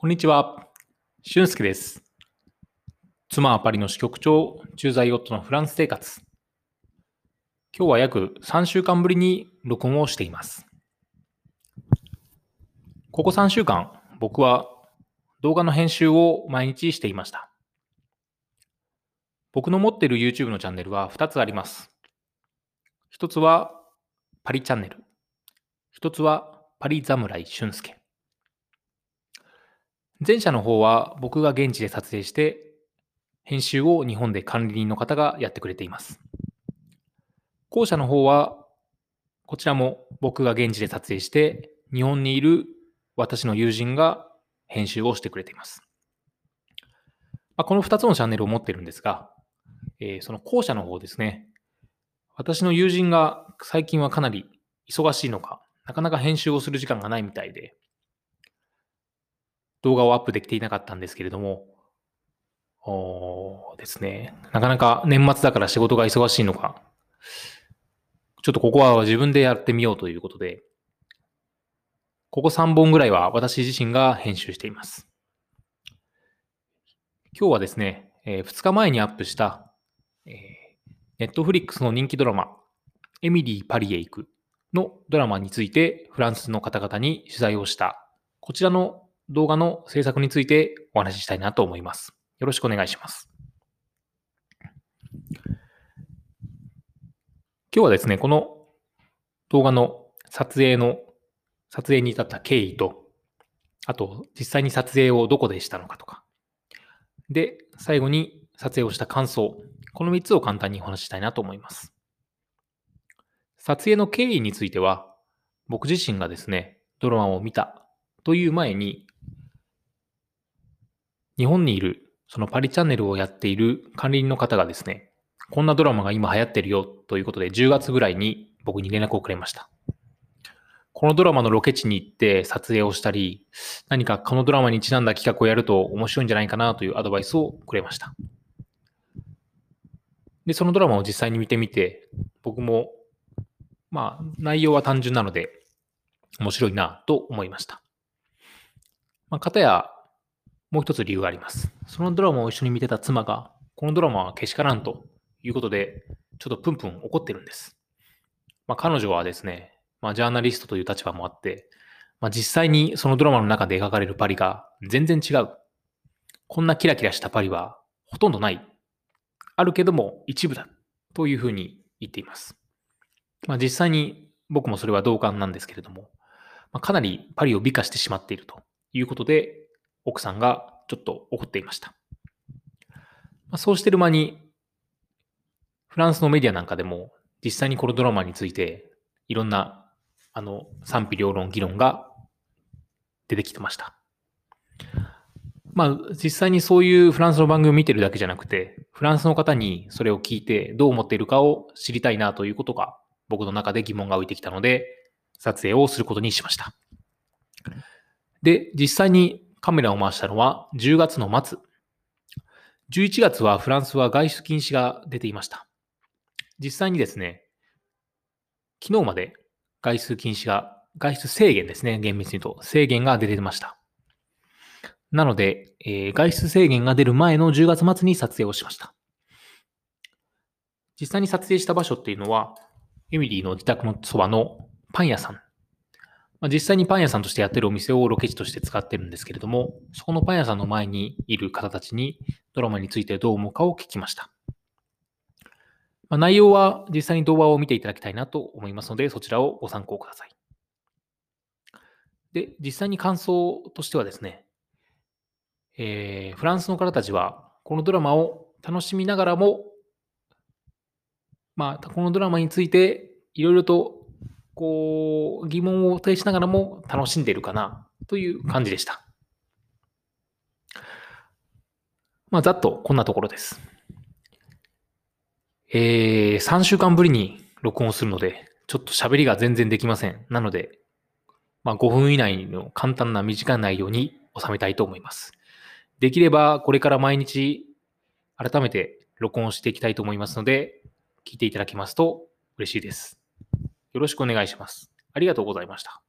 こんにちは。俊介です。妻はパリの支局長、駐在夫のフランス生活。今日は約3週間ぶりに録音をしています。ここ3週間、僕は動画の編集を毎日していました。僕の持っている YouTube のチャンネルは2つあります。1つはパリチャンネル。1つはパリ侍俊介。前者の方は僕が現地で撮影して、編集を日本で管理人の方がやってくれています。後者の方は、こちらも僕が現地で撮影して、日本にいる私の友人が編集をしてくれています。まあ、この2つのチャンネルを持ってるんですが、えーその後者の方ですね、私の友人が最近はかなり忙しいのか、なかなか編集をする時間がないみたいで、動画をアップできていなかったんですけれども、おですね。なかなか年末だから仕事が忙しいのか、ちょっとここは自分でやってみようということで、ここ3本ぐらいは私自身が編集しています。今日はですね、え2日前にアップした、えー、Netflix の人気ドラマ、エミリー・パリへ行くのドラマについてフランスの方々に取材をした、こちらの動画の制作についてお話ししたいなと思います。よろしくお願いします。今日はですね、この動画の撮影の、撮影に至った経緯と、あと実際に撮影をどこでしたのかとか、で、最後に撮影をした感想、この3つを簡単にお話ししたいなと思います。撮影の経緯については、僕自身がですね、ドラマを見たという前に、日本にいる、そのパリチャンネルをやっている管理人の方がですね、こんなドラマが今流行ってるよということで、10月ぐらいに僕に連絡をくれました。このドラマのロケ地に行って撮影をしたり、何かこのドラマにちなんだ企画をやると面白いんじゃないかなというアドバイスをくれました。で、そのドラマを実際に見てみて、僕も、まあ、内容は単純なので、面白いなと思いました。まあ、かたや、もう一つ理由があります。そのドラマを一緒に見てた妻が、このドラマはけしからんということで、ちょっとプンプン怒ってるんです。まあ、彼女はですね、まあ、ジャーナリストという立場もあって、まあ、実際にそのドラマの中で描かれるパリが全然違う。こんなキラキラしたパリはほとんどない。あるけども一部だ。というふうに言っています。まあ、実際に僕もそれは同感なんですけれども、まあ、かなりパリを美化してしまっているということで、奥さんがちょっと怒っていました。まあ、そうしてる間に、フランスのメディアなんかでも、実際にこのドラマについて、いろんな、あの、賛否両論、議論が出てきてました。まあ、実際にそういうフランスの番組を見てるだけじゃなくて、フランスの方にそれを聞いてどう思っているかを知りたいなということが、僕の中で疑問が浮いてきたので、撮影をすることにしました。で、実際にカメラを回したのは10月の末。11月はフランスは外出禁止が出ていました。実際にですね、昨日まで外出禁止が、外出制限ですね、厳密に言うと制限が出てました。なので、えー外出制限が出る前の10月末に撮影をしました。実際に撮影した場所っていうのは、エミリーの自宅のそばのパン屋さん。まあ、実際にパン屋さんとしてやってるお店をロケ地として使ってるんですけれども、そこのパン屋さんの前にいる方たちにドラマについてどう思うかを聞きました。まあ、内容は実際に動画を見ていただきたいなと思いますので、そちらをご参考ください。で、実際に感想としてはですね、えーフランスの方たちはこのドラマを楽しみながらも、まあ、このドラマについていろいろとこう疑問を呈しながらも楽しんでいるかなという感じでした。まあ、ざっとこんなところです。えー、3週間ぶりに録音するので、ちょっと喋りが全然できません。なので、まあ、5分以内の簡単な短い内容に収めたいと思います。できればこれから毎日改めて録音していきたいと思いますので、聞いていただけますと嬉しいです。よろしくお願いします。ありがとうございました。